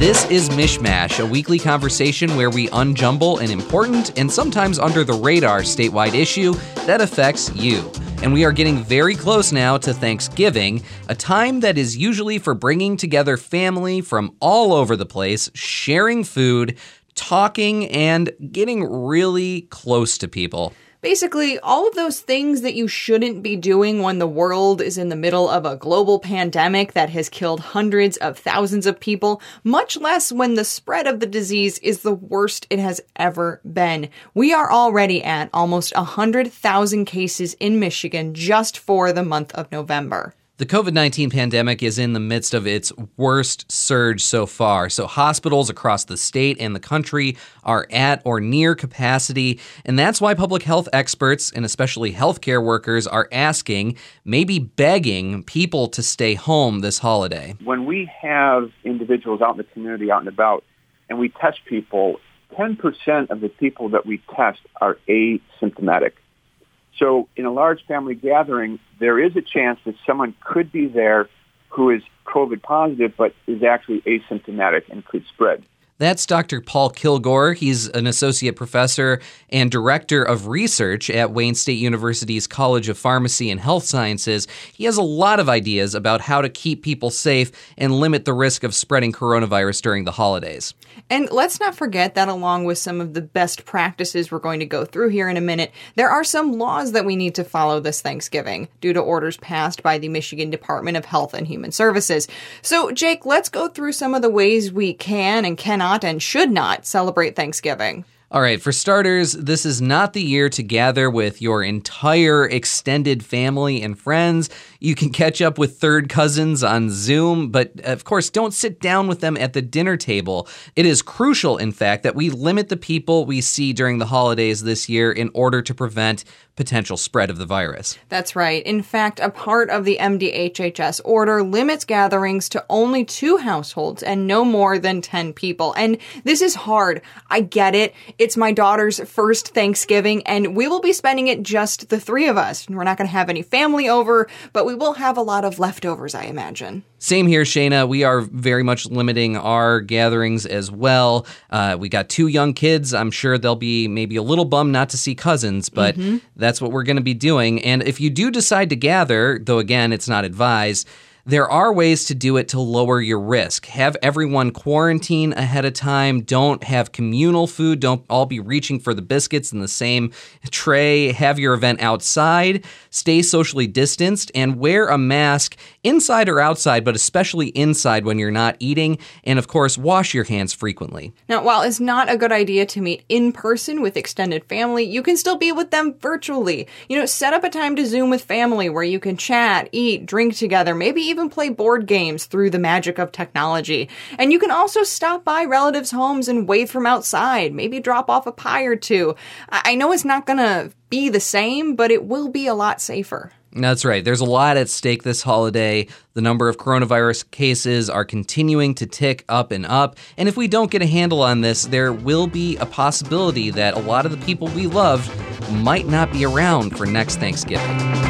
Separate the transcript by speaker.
Speaker 1: This is MichMash, a weekly conversation where we unjumble an important and sometimes under the radar statewide issue that affects you. And we are getting very close now to Thanksgiving, a time that is usually for bringing together family from all over the place, sharing food, talking, and getting really close to people.
Speaker 2: Basically, all of those things that you shouldn't be doing when the world is in the middle of a global pandemic that has killed hundreds of thousands of people, much less when the spread of the disease is the worst it has ever been. We are already at almost 100,000 cases in Michigan just for the month of November.
Speaker 1: The COVID 19 pandemic is in the midst of its worst surge so far. So, hospitals across the state and the country are at or near capacity. And that's why public health experts and especially healthcare workers are asking, maybe begging people to stay home this holiday.
Speaker 3: When we have individuals out in the community, out and about, and we test people, 10% of the people that we test are asymptomatic. So in a large family gathering, there is a chance that someone could be there who is COVID positive but is actually asymptomatic and could spread.
Speaker 1: That's Dr. Paul Kilgore. He's an associate professor and director of research at Wayne State University's College of Pharmacy and Health Sciences. He has a lot of ideas about how to keep people safe and limit the risk of spreading coronavirus during the holidays.
Speaker 2: And let's not forget that, along with some of the best practices we're going to go through here in a minute, there are some laws that we need to follow this Thanksgiving due to orders passed by the Michigan Department of Health and Human Services. So, Jake, let's go through some of the ways we can and cannot and should not celebrate Thanksgiving.
Speaker 1: All right, for starters, this is not the year to gather with your entire extended family and friends. You can catch up with third cousins on Zoom, but of course, don't sit down with them at the dinner table. It is crucial, in fact, that we limit the people we see during the holidays this year in order to prevent potential spread of the virus.
Speaker 2: That's right. In fact, a part of the MDHHS order limits gatherings to only two households and no more than 10 people. And this is hard. I get it. It's my daughter's first Thanksgiving, and we will be spending it just the three of us. We're not going to have any family over, but we will have a lot of leftovers, I imagine.
Speaker 1: Same here, Cheyna. We are very much limiting our gatherings as well. Uh, we got two young kids. I'm sure they'll be maybe a little bummed not to see cousins, but mm-hmm. that's what we're going to be doing. And if you do decide to gather, though again, it's not advised, there are ways to do it to lower your risk. Have everyone quarantine ahead of time. Don't have communal food. Don't all be reaching for the biscuits in the same tray. Have your event outside. Stay socially distanced and wear a mask inside or outside, but especially inside when you're not eating. And of course, wash your hands frequently.
Speaker 2: Now, while it's not a good idea to meet in person with extended family, you can still be with them virtually. You know, set up a time to Zoom with family where you can chat, eat, drink together, maybe even play board games through the magic of technology. And you can also stop by relatives' homes and wave from outside, maybe drop off a pie or two. I know it's not gonna be the same, but it will be a lot safer.
Speaker 1: That's right. There's a lot at stake this holiday. The number of coronavirus cases are continuing to tick up and up. And if we don't get a handle on this, there will be a possibility that a lot of the people we loved might not be around for next Thanksgiving.